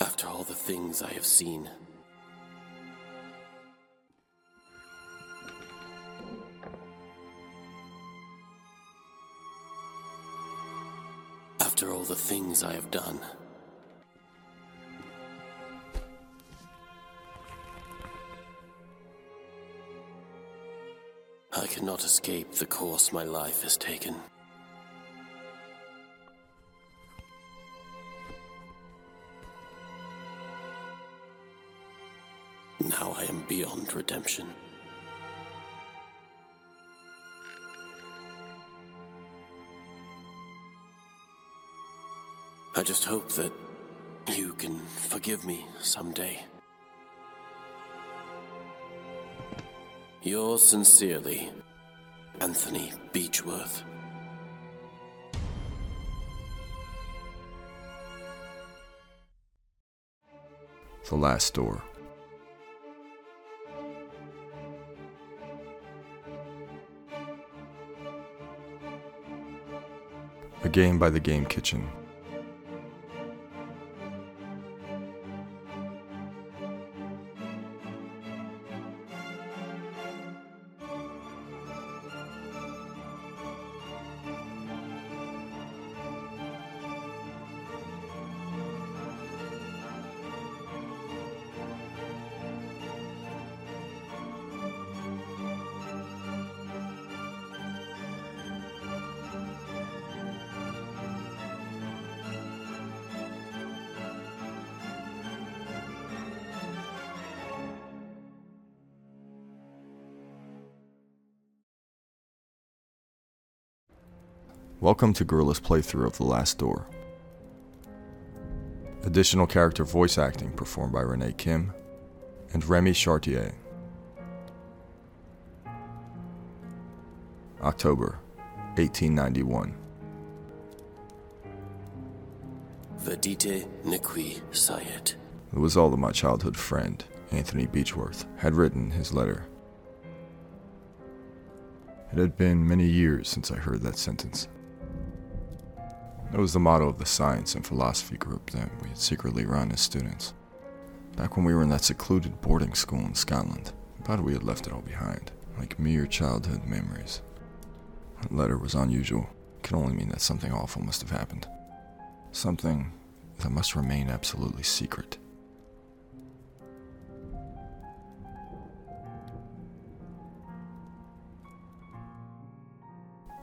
After all the things I have seen, after all the things I have done, I cannot escape the course my life has taken. Am beyond redemption. I just hope that you can forgive me someday. Yours sincerely, Anthony Beechworth. The Last Door. Game by the Game Kitchen. Welcome to Gorilla's playthrough of The Last Door. Additional character voice acting performed by Renee Kim and Remy Chartier. October 1891. Vedite Nikwi Sayed. It was all that my childhood friend, Anthony Beechworth, had written in his letter. It had been many years since I heard that sentence. It was the motto of the science and philosophy group that we had secretly run as students. Back when we were in that secluded boarding school in Scotland, I we had left it all behind, like mere childhood memories. That letter was unusual. It could only mean that something awful must have happened. Something that must remain absolutely secret.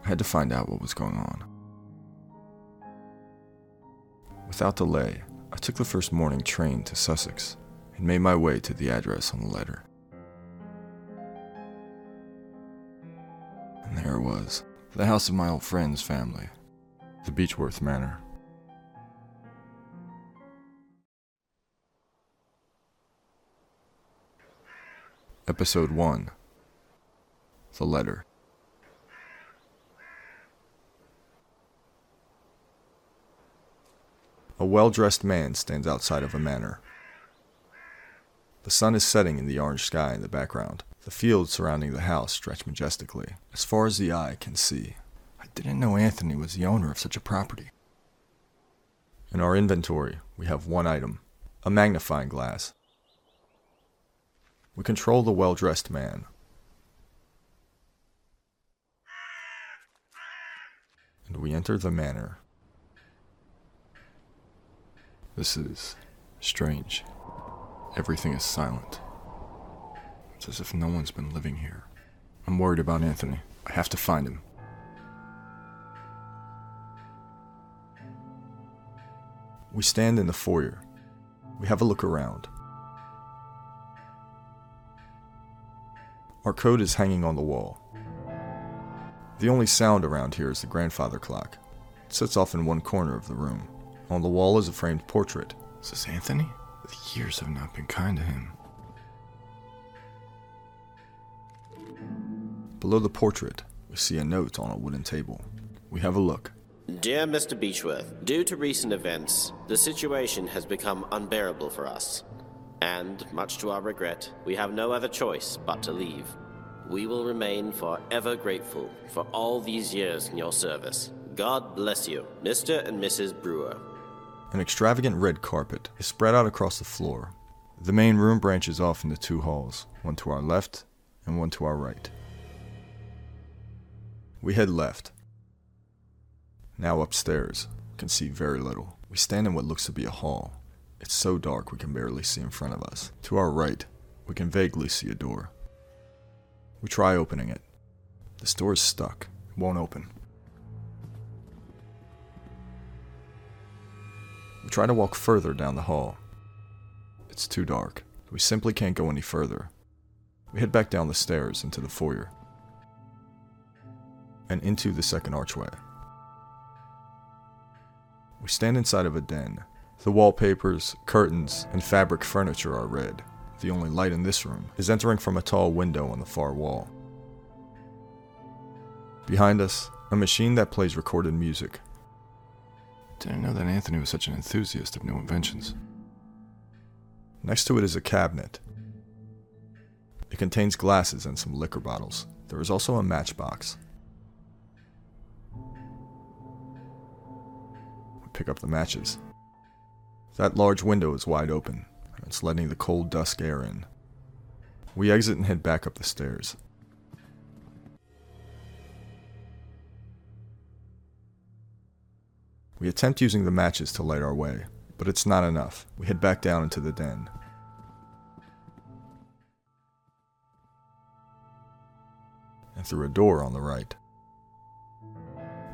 I had to find out what was going on. Without delay, I took the first morning train to Sussex and made my way to the address on the letter. And there it was, the house of my old friend's family, the Beechworth Manor. Episode 1 The Letter. A well dressed man stands outside of a manor. The sun is setting in the orange sky in the background. The fields surrounding the house stretch majestically, as far as the eye can see. I didn't know Anthony was the owner of such a property. In our inventory, we have one item a magnifying glass. We control the well dressed man. And we enter the manor. This is strange. Everything is silent. It's as if no one's been living here. I'm worried about Anthony. I have to find him. We stand in the foyer. We have a look around. Our coat is hanging on the wall. The only sound around here is the grandfather clock. It sits off in one corner of the room. On the wall is a framed portrait. Is this Anthony? The years have not been kind to him. Below the portrait, we see a note on a wooden table. We have a look. Dear Mr. Beechworth, due to recent events, the situation has become unbearable for us. And, much to our regret, we have no other choice but to leave. We will remain forever grateful for all these years in your service. God bless you, Mr. and Mrs. Brewer. An extravagant red carpet is spread out across the floor. The main room branches off into two halls, one to our left and one to our right. We head left. Now upstairs, can see very little. We stand in what looks to be a hall. It's so dark we can barely see in front of us. To our right, we can vaguely see a door. We try opening it. This door is stuck. It won't open. We try to walk further down the hall. It's too dark. We simply can't go any further. We head back down the stairs into the foyer and into the second archway. We stand inside of a den. The wallpapers, curtains, and fabric furniture are red. The only light in this room is entering from a tall window on the far wall. Behind us, a machine that plays recorded music. Didn't know that Anthony was such an enthusiast of new inventions. Next to it is a cabinet. It contains glasses and some liquor bottles. There is also a matchbox. We pick up the matches. That large window is wide open, it's letting the cold dusk air in. We exit and head back up the stairs. We attempt using the matches to light our way, but it's not enough. We head back down into the den. And through a door on the right.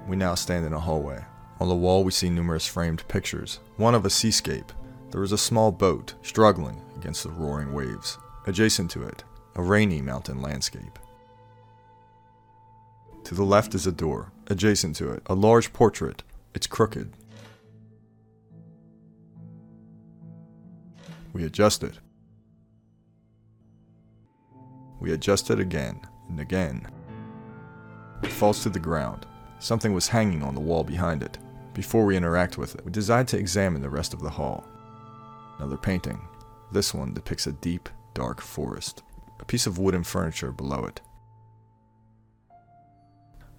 We now stand in a hallway. On the wall, we see numerous framed pictures. One of a seascape. There is a small boat struggling against the roaring waves. Adjacent to it, a rainy mountain landscape. To the left is a door. Adjacent to it, a large portrait. It's crooked. We adjust it. We adjust it again and again. It falls to the ground. Something was hanging on the wall behind it. Before we interact with it, we decide to examine the rest of the hall. Another painting. This one depicts a deep, dark forest, a piece of wooden furniture below it.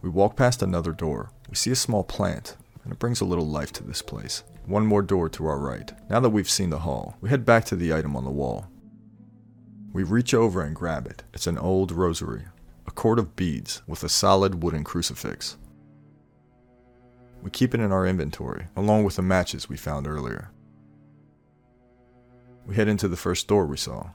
We walk past another door. We see a small plant, and it brings a little life to this place. One more door to our right. Now that we've seen the hall, we head back to the item on the wall. We reach over and grab it. It's an old rosary, a cord of beads with a solid wooden crucifix. We keep it in our inventory, along with the matches we found earlier. We head into the first door we saw.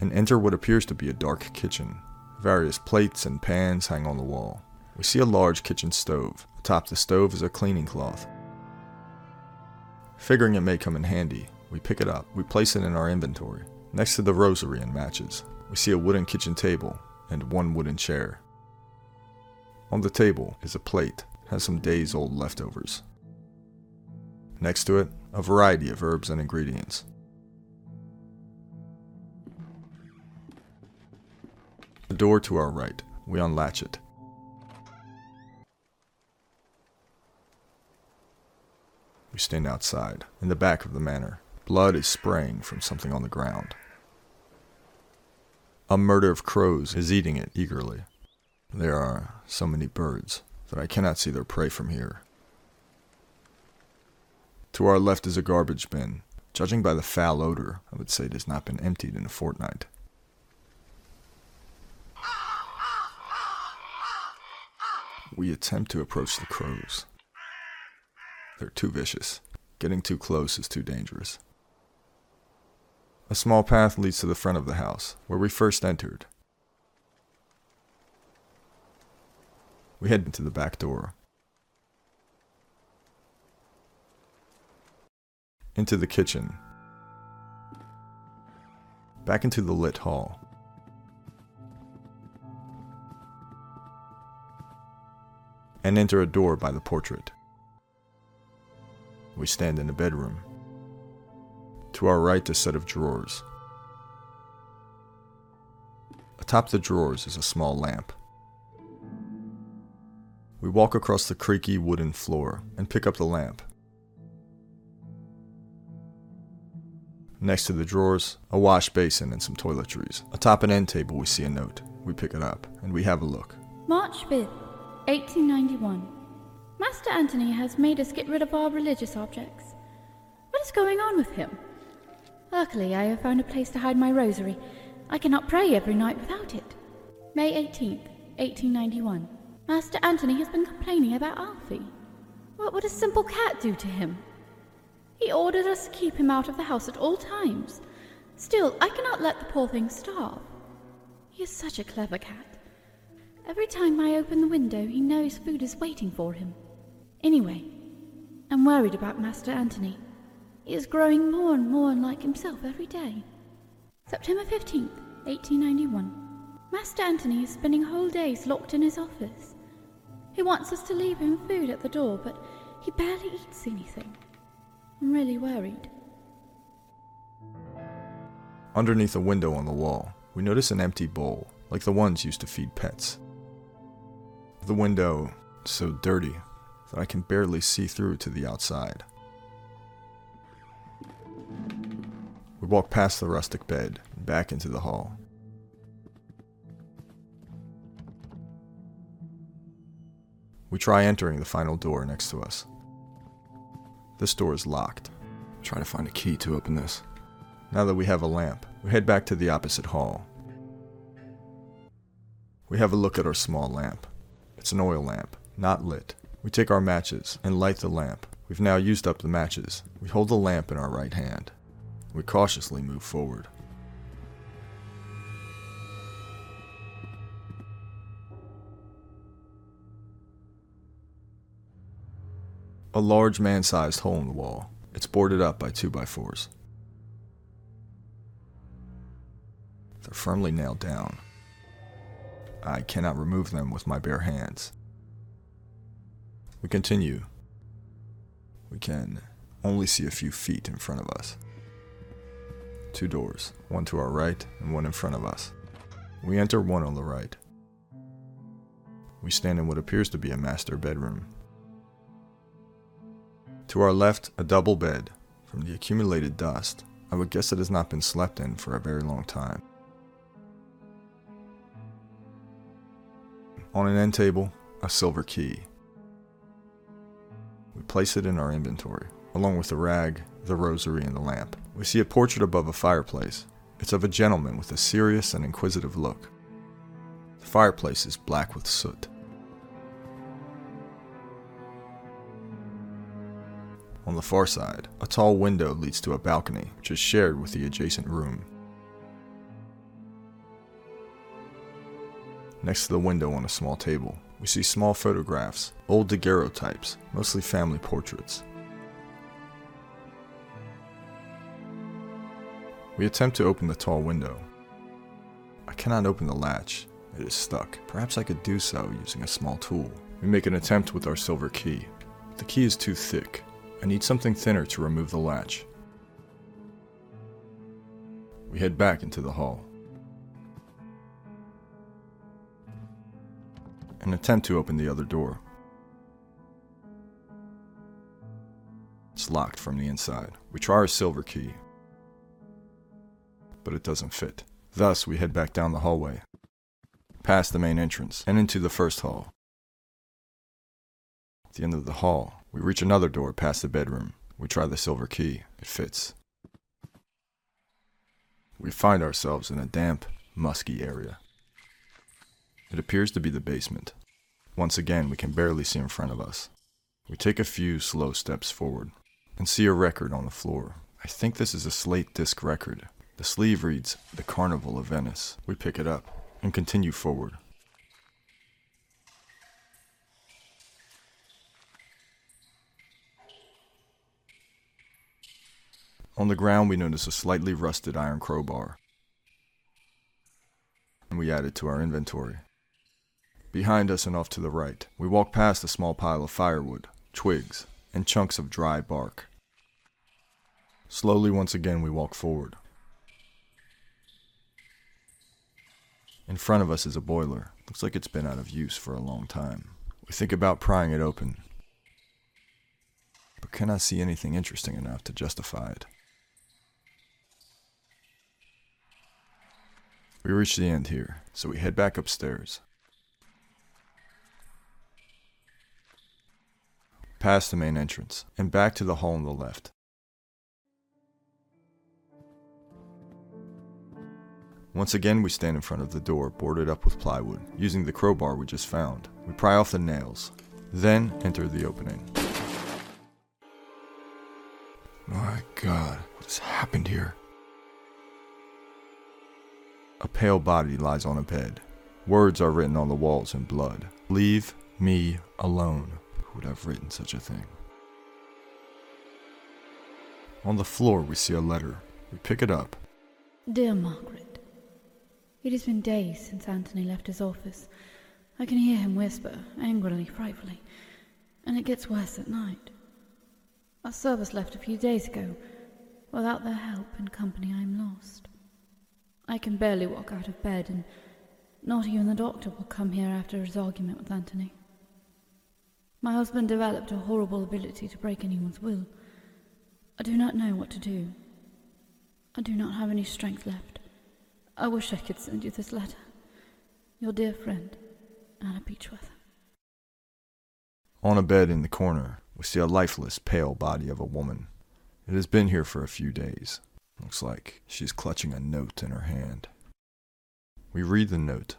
And enter what appears to be a dark kitchen. Various plates and pans hang on the wall. We see a large kitchen stove. Atop the stove is a cleaning cloth. Figuring it may come in handy, we pick it up. We place it in our inventory, next to the rosary and matches. We see a wooden kitchen table and one wooden chair. On the table is a plate, has some days old leftovers. Next to it, a variety of herbs and ingredients. A door to our right. We unlatch it. We stand outside, in the back of the manor. Blood is spraying from something on the ground. A murder of crows is eating it eagerly. There are so many birds that I cannot see their prey from here. To our left is a garbage bin. Judging by the foul odor, I would say it has not been emptied in a fortnight. We attempt to approach the crows. They're too vicious. Getting too close is too dangerous. A small path leads to the front of the house, where we first entered. We head into the back door. Into the kitchen. Back into the lit hall. And enter a door by the portrait. We stand in the bedroom. To our right, a set of drawers. Atop the drawers is a small lamp. We walk across the creaky wooden floor and pick up the lamp. Next to the drawers, a wash basin and some toiletries. Atop an end table, we see a note. We pick it up and we have a look. March 5th, 1891. Master Anthony has made us get rid of all religious objects. What is going on with him? Luckily, I have found a place to hide my rosary. I cannot pray every night without it. May 18th, 1891. Master Anthony has been complaining about Alfie. What would a simple cat do to him? He ordered us to keep him out of the house at all times. Still, I cannot let the poor thing starve. He is such a clever cat. Every time I open the window, he knows food is waiting for him. Anyway, I'm worried about Master Anthony. He is growing more and more unlike himself every day. September 15th, 1891. Master Anthony is spending whole days locked in his office. He wants us to leave him food at the door, but he barely eats anything. I'm really worried. Underneath a window on the wall, we notice an empty bowl, like the ones used to feed pets. The window so dirty that I can barely see through to the outside. We walk past the rustic bed and back into the hall. We try entering the final door next to us. This door is locked. Try to find a key to open this. Now that we have a lamp, we head back to the opposite hall. We have a look at our small lamp. It's an oil lamp, not lit. We take our matches and light the lamp. We've now used up the matches. We hold the lamp in our right hand. We cautiously move forward. A large man sized hole in the wall. It's boarded up by 2x4s. They're firmly nailed down. I cannot remove them with my bare hands. We continue. We can only see a few feet in front of us. Two doors, one to our right and one in front of us. We enter one on the right. We stand in what appears to be a master bedroom. To our left, a double bed. From the accumulated dust, I would guess it has not been slept in for a very long time. On an end table, a silver key. We place it in our inventory, along with the rag, the rosary, and the lamp. We see a portrait above a fireplace. It's of a gentleman with a serious and inquisitive look. The fireplace is black with soot. On the far side, a tall window leads to a balcony, which is shared with the adjacent room. Next to the window on a small table, we see small photographs, old daguerreotypes, mostly family portraits. We attempt to open the tall window. I cannot open the latch. It is stuck. Perhaps I could do so using a small tool. We make an attempt with our silver key. The key is too thick. I need something thinner to remove the latch. We head back into the hall. An attempt to open the other door. It's locked from the inside. We try our silver key, but it doesn't fit. Thus, we head back down the hallway, past the main entrance, and into the first hall. At the end of the hall, we reach another door past the bedroom. We try the silver key. It fits. We find ourselves in a damp, musky area. It appears to be the basement. Once again, we can barely see in front of us. We take a few slow steps forward and see a record on the floor. I think this is a slate disc record. The sleeve reads The Carnival of Venice. We pick it up and continue forward. On the ground, we notice a slightly rusted iron crowbar. And we add it to our inventory. Behind us and off to the right, we walk past a small pile of firewood, twigs, and chunks of dry bark. Slowly, once again, we walk forward. In front of us is a boiler. Looks like it's been out of use for a long time. We think about prying it open, but cannot see anything interesting enough to justify it. We reach the end here, so we head back upstairs. Past the main entrance, and back to the hall on the left. Once again, we stand in front of the door, boarded up with plywood, using the crowbar we just found. We pry off the nails, then enter the opening. My god, what has happened here? A pale body lies on a bed. Words are written on the walls in blood. Leave me alone. Would have written such a thing? On the floor, we see a letter. We pick it up. Dear Margaret, it has been days since Anthony left his office. I can hear him whisper, angrily, frightfully, and it gets worse at night. Our servants left a few days ago. Without their help and company, I am lost. I can barely walk out of bed, and not even the doctor will come here after his argument with Anthony. My husband developed a horrible ability to break anyone's will. I do not know what to do. I do not have any strength left. I wish I could send you this letter. Your dear friend, Anna Beechworth. On a bed in the corner, we see a lifeless, pale body of a woman. It has been here for a few days. Looks like she's clutching a note in her hand. We read the note.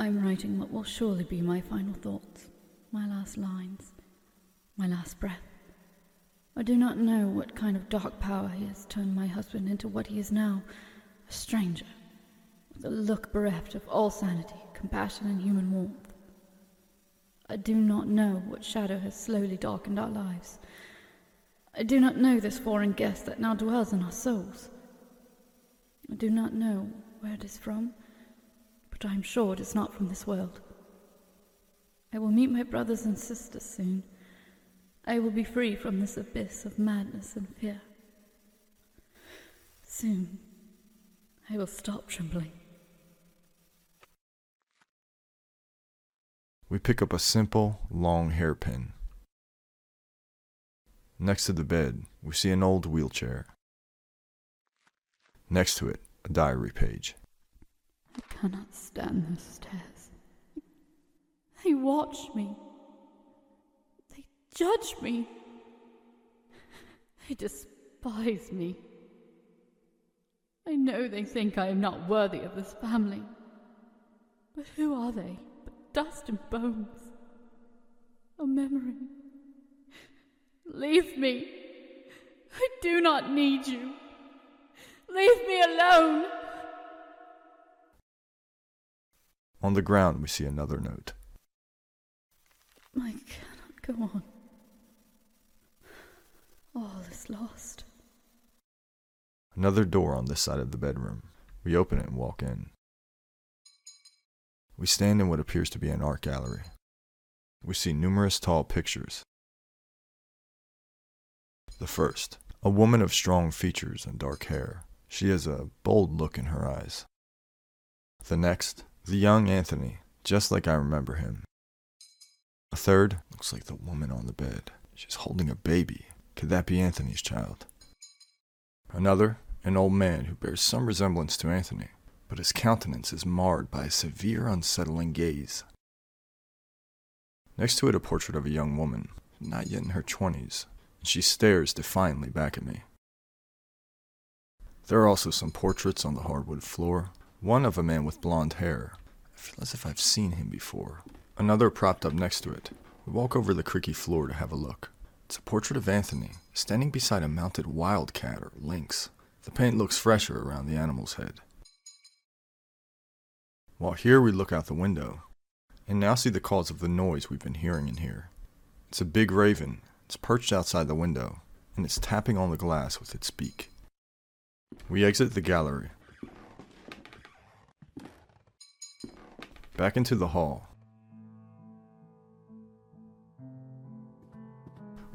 I'm writing what will surely be my final thoughts, my last lines, my last breath. I do not know what kind of dark power has turned my husband into what he is now a stranger, with a look bereft of all sanity, compassion, and human warmth. I do not know what shadow has slowly darkened our lives. I do not know this foreign guest that now dwells in our souls. I do not know where it is from, but I am sure it is not from this world. I will meet my brothers and sisters soon. I will be free from this abyss of madness and fear. Soon. I will stop trembling. We pick up a simple, long hairpin. Next to the bed, we see an old wheelchair. Next to it, a diary page. I cannot stand those stairs. They watch me. They judge me. They despise me. I know they think I am not worthy of this family. But who are they but dust and bones? A memory. Leave me. I do not need you. Leave me alone. On the ground, we see another note. I cannot go on. All is lost. Another door on this side of the bedroom. We open it and walk in. We stand in what appears to be an art gallery. We see numerous tall pictures. The first, a woman of strong features and dark hair. She has a bold look in her eyes. The next, the young Anthony, just like I remember him. A third, looks like the woman on the bed. She's holding a baby. Could that be Anthony's child? Another, an old man who bears some resemblance to Anthony, but his countenance is marred by a severe, unsettling gaze. Next to it, a portrait of a young woman, not yet in her twenties, and she stares defiantly back at me. There are also some portraits on the hardwood floor, one of a man with blonde hair. I feel as if I've seen him before. Another propped up next to it. We walk over the creaky floor to have a look. It's a portrait of Anthony, standing beside a mounted wildcat or lynx. The paint looks fresher around the animal's head. While here we look out the window, and now see the cause of the noise we've been hearing in here. It's a big raven. It's perched outside the window, and it's tapping on the glass with its beak. We exit the gallery. Back into the hall.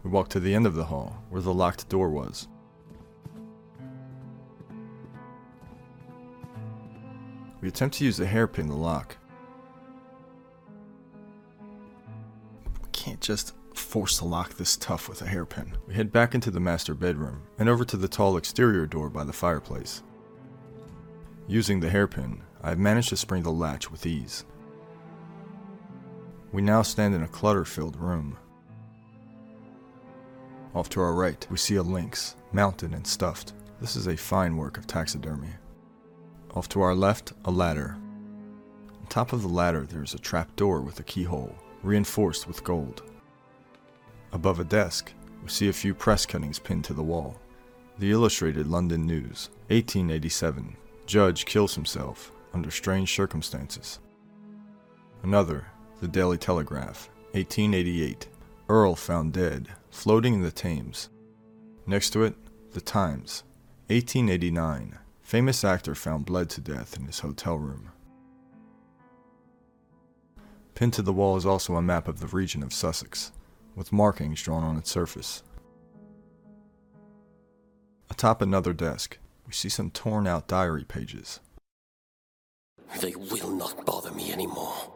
We walk to the end of the hall, where the locked door was. We attempt to use the hairpin to lock. We can't just force the lock this tough with a hairpin. We head back into the master bedroom and over to the tall exterior door by the fireplace. Using the hairpin, I have managed to spring the latch with ease. We now stand in a clutter filled room. Off to our right, we see a lynx, mounted and stuffed. This is a fine work of taxidermy. Off to our left, a ladder. On top of the ladder, there is a trap door with a keyhole, reinforced with gold. Above a desk, we see a few press cuttings pinned to the wall. The Illustrated London News, 1887. Judge kills himself under strange circumstances. Another, The Daily Telegraph, 1888. Earl found dead, floating in the Thames. Next to it, The Times, 1889. Famous actor found bled to death in his hotel room. Pinned to the wall is also a map of the region of Sussex, with markings drawn on its surface. Atop another desk, we see some torn out diary pages. They will not bother me anymore.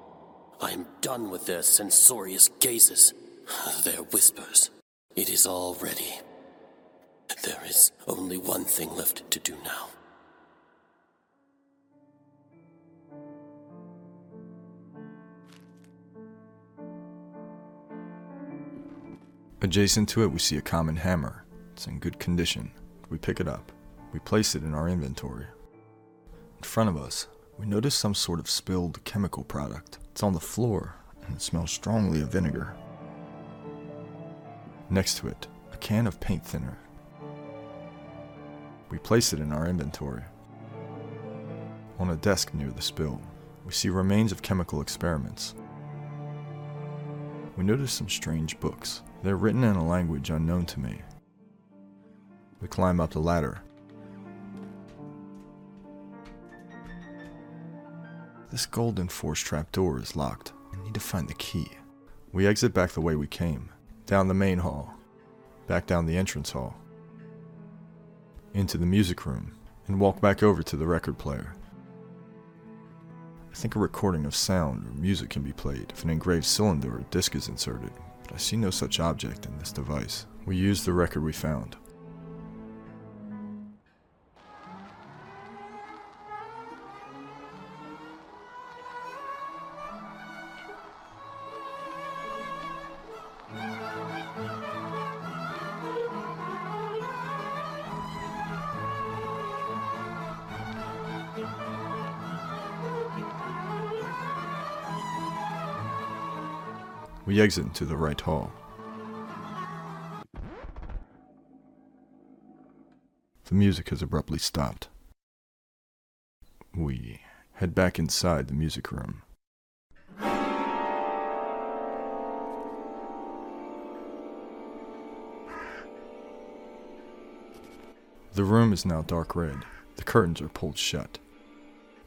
I am done with their censorious gazes, their whispers. It is all ready. There is only one thing left to do now. Adjacent to it, we see a common hammer. It's in good condition. We pick it up. We place it in our inventory. In front of us, we notice some sort of spilled chemical product. It's on the floor, and it smells strongly of vinegar. Next to it, a can of paint thinner. We place it in our inventory. On a desk near the spill, we see remains of chemical experiments. We notice some strange books. They're written in a language unknown to me. We climb up the ladder. This golden force trap door is locked. I need to find the key. We exit back the way we came, down the main hall, back down the entrance hall, into the music room, and walk back over to the record player. I think a recording of sound or music can be played if an engraved cylinder or disc is inserted, but I see no such object in this device. We use the record we found. Exit into the right hall. The music has abruptly stopped. We head back inside the music room. The room is now dark red. The curtains are pulled shut.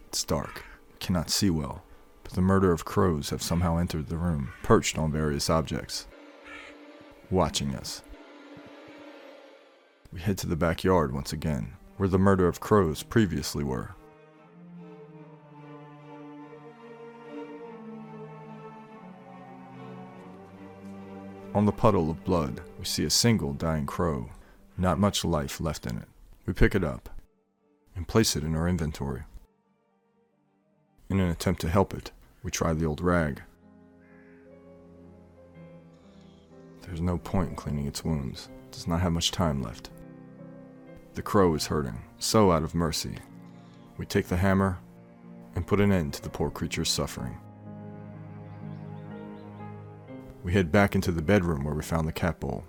It's dark. Cannot see well the murder of crows have somehow entered the room, perched on various objects, watching us. We head to the backyard once again, where the murder of crows previously were. On the puddle of blood, we see a single dying crow, not much life left in it. We pick it up and place it in our inventory. In an attempt to help it, we try the old rag. There's no point in cleaning its wounds. It does not have much time left. The crow is hurting, so out of mercy. We take the hammer and put an end to the poor creature's suffering. We head back into the bedroom where we found the cat bowl.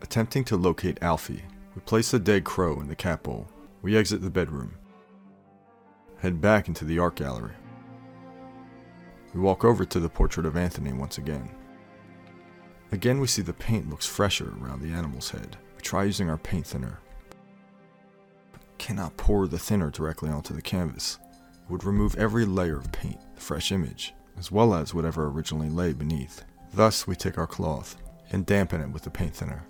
Attempting to locate Alfie, we place the dead crow in the cat bowl. We exit the bedroom head back into the art gallery. We walk over to the portrait of Anthony once again. Again, we see the paint looks fresher around the animal's head. We try using our paint thinner, but cannot pour the thinner directly onto the canvas. It would remove every layer of paint, the fresh image, as well as whatever originally lay beneath. Thus, we take our cloth and dampen it with the paint thinner.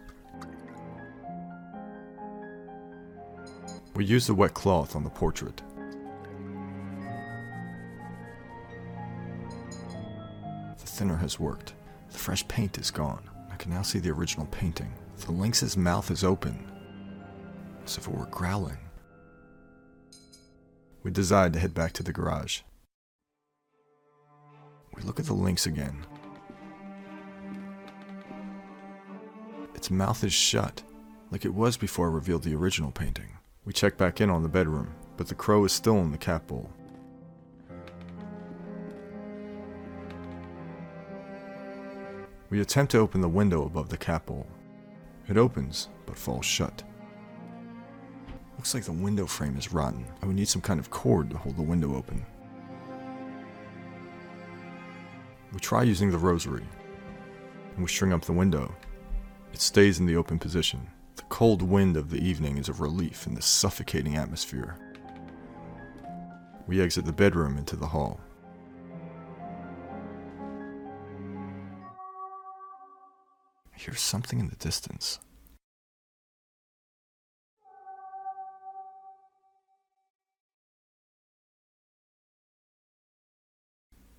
We use the wet cloth on the portrait thinner has worked. The fresh paint is gone. I can now see the original painting. The lynx's mouth is open, as if it were growling. We decide to head back to the garage. We look at the lynx again. Its mouth is shut, like it was before I revealed the original painting. We check back in on the bedroom, but the crow is still in the cat bowl. We attempt to open the window above the bowl. It opens, but falls shut. Looks like the window frame is rotten. I would need some kind of cord to hold the window open. We try using the rosary, and we string up the window. It stays in the open position. The cold wind of the evening is a relief in this suffocating atmosphere. We exit the bedroom into the hall. Hear something in the distance.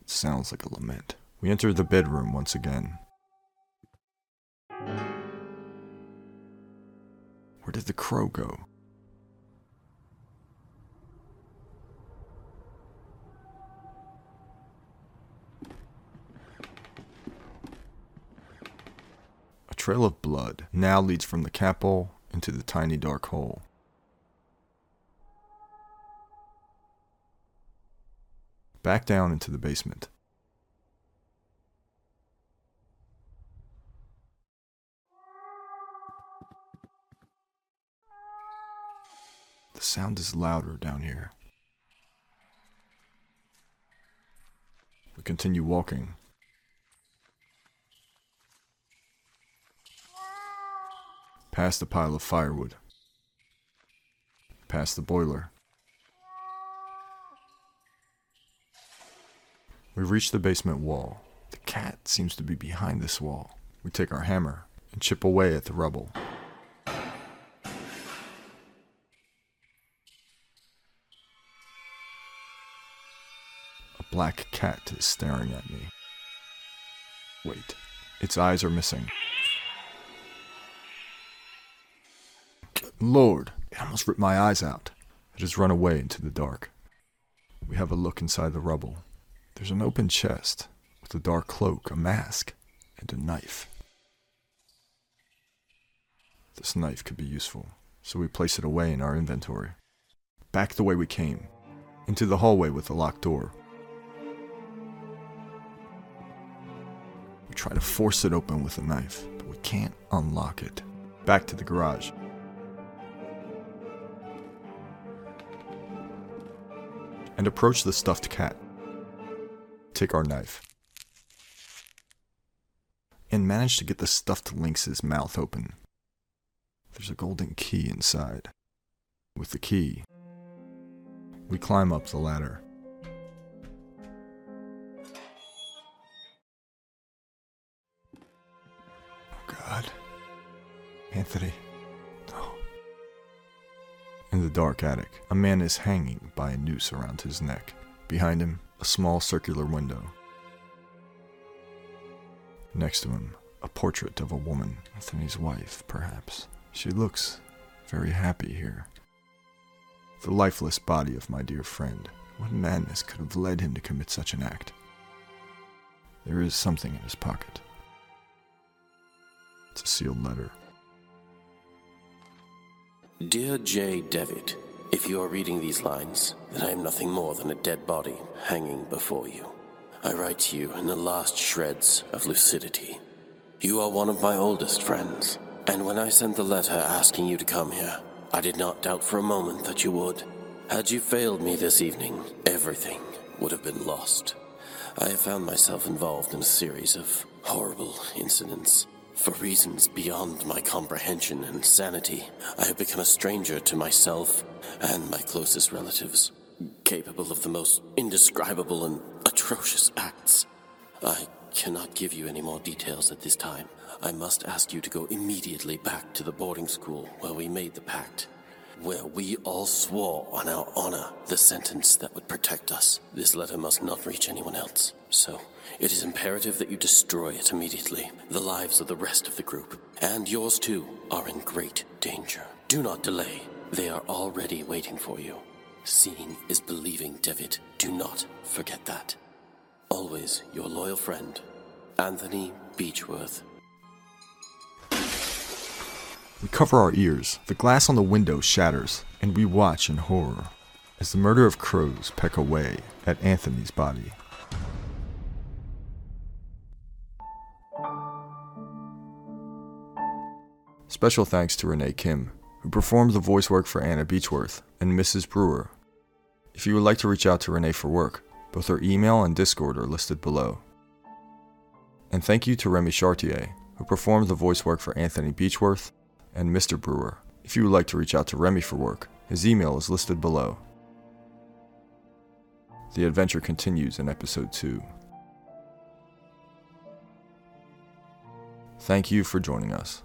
Sounds like a lament. We enter the bedroom once again. Where did the crow go? Trail of blood now leads from the cat into the tiny dark hole. Back down into the basement. The sound is louder down here. We continue walking. Past the pile of firewood. Past the boiler. We reach the basement wall. The cat seems to be behind this wall. We take our hammer and chip away at the rubble. A black cat is staring at me. Wait, its eyes are missing. Lord, it almost ripped my eyes out. It has run away into the dark. We have a look inside the rubble. There's an open chest with a dark cloak, a mask, and a knife. This knife could be useful, so we place it away in our inventory. Back the way we came, into the hallway with the locked door. We try to force it open with a knife, but we can't unlock it. Back to the garage. And approach the stuffed cat. Take our knife. And manage to get the stuffed lynx's mouth open. There's a golden key inside. With the key, we climb up the ladder. Oh God. Anthony. In the dark attic, a man is hanging by a noose around his neck. Behind him, a small circular window. Next to him, a portrait of a woman, Anthony's wife, perhaps. She looks very happy here. The lifeless body of my dear friend. What madness could have led him to commit such an act? There is something in his pocket. It's a sealed letter. Dear J. Devitt, if you are reading these lines, then I am nothing more than a dead body hanging before you. I write to you in the last shreds of lucidity. You are one of my oldest friends, and when I sent the letter asking you to come here, I did not doubt for a moment that you would. Had you failed me this evening, everything would have been lost. I have found myself involved in a series of horrible incidents. For reasons beyond my comprehension and sanity, I have become a stranger to myself and my closest relatives, capable of the most indescribable and atrocious acts. I cannot give you any more details at this time. I must ask you to go immediately back to the boarding school where we made the pact, where we all swore on our honor the sentence that would protect us. This letter must not reach anyone else, so it is imperative that you destroy it immediately. The lives of the rest of the group, and yours too, are in great danger. Do not delay. They are already waiting for you. Seeing is believing, Devitt. Do not forget that. Always your loyal friend, Anthony Beechworth. We cover our ears, the glass on the window shatters, and we watch in horror as the murder of crows peck away at Anthony's body. Special thanks to Renee Kim, who performed the voice work for Anna Beechworth and Mrs. Brewer. If you would like to reach out to Renee for work, both her email and Discord are listed below. And thank you to Remy Chartier, who performed the voice work for Anthony Beechworth and Mr. Brewer. If you would like to reach out to Remy for work, his email is listed below. The adventure continues in episode 2. Thank you for joining us.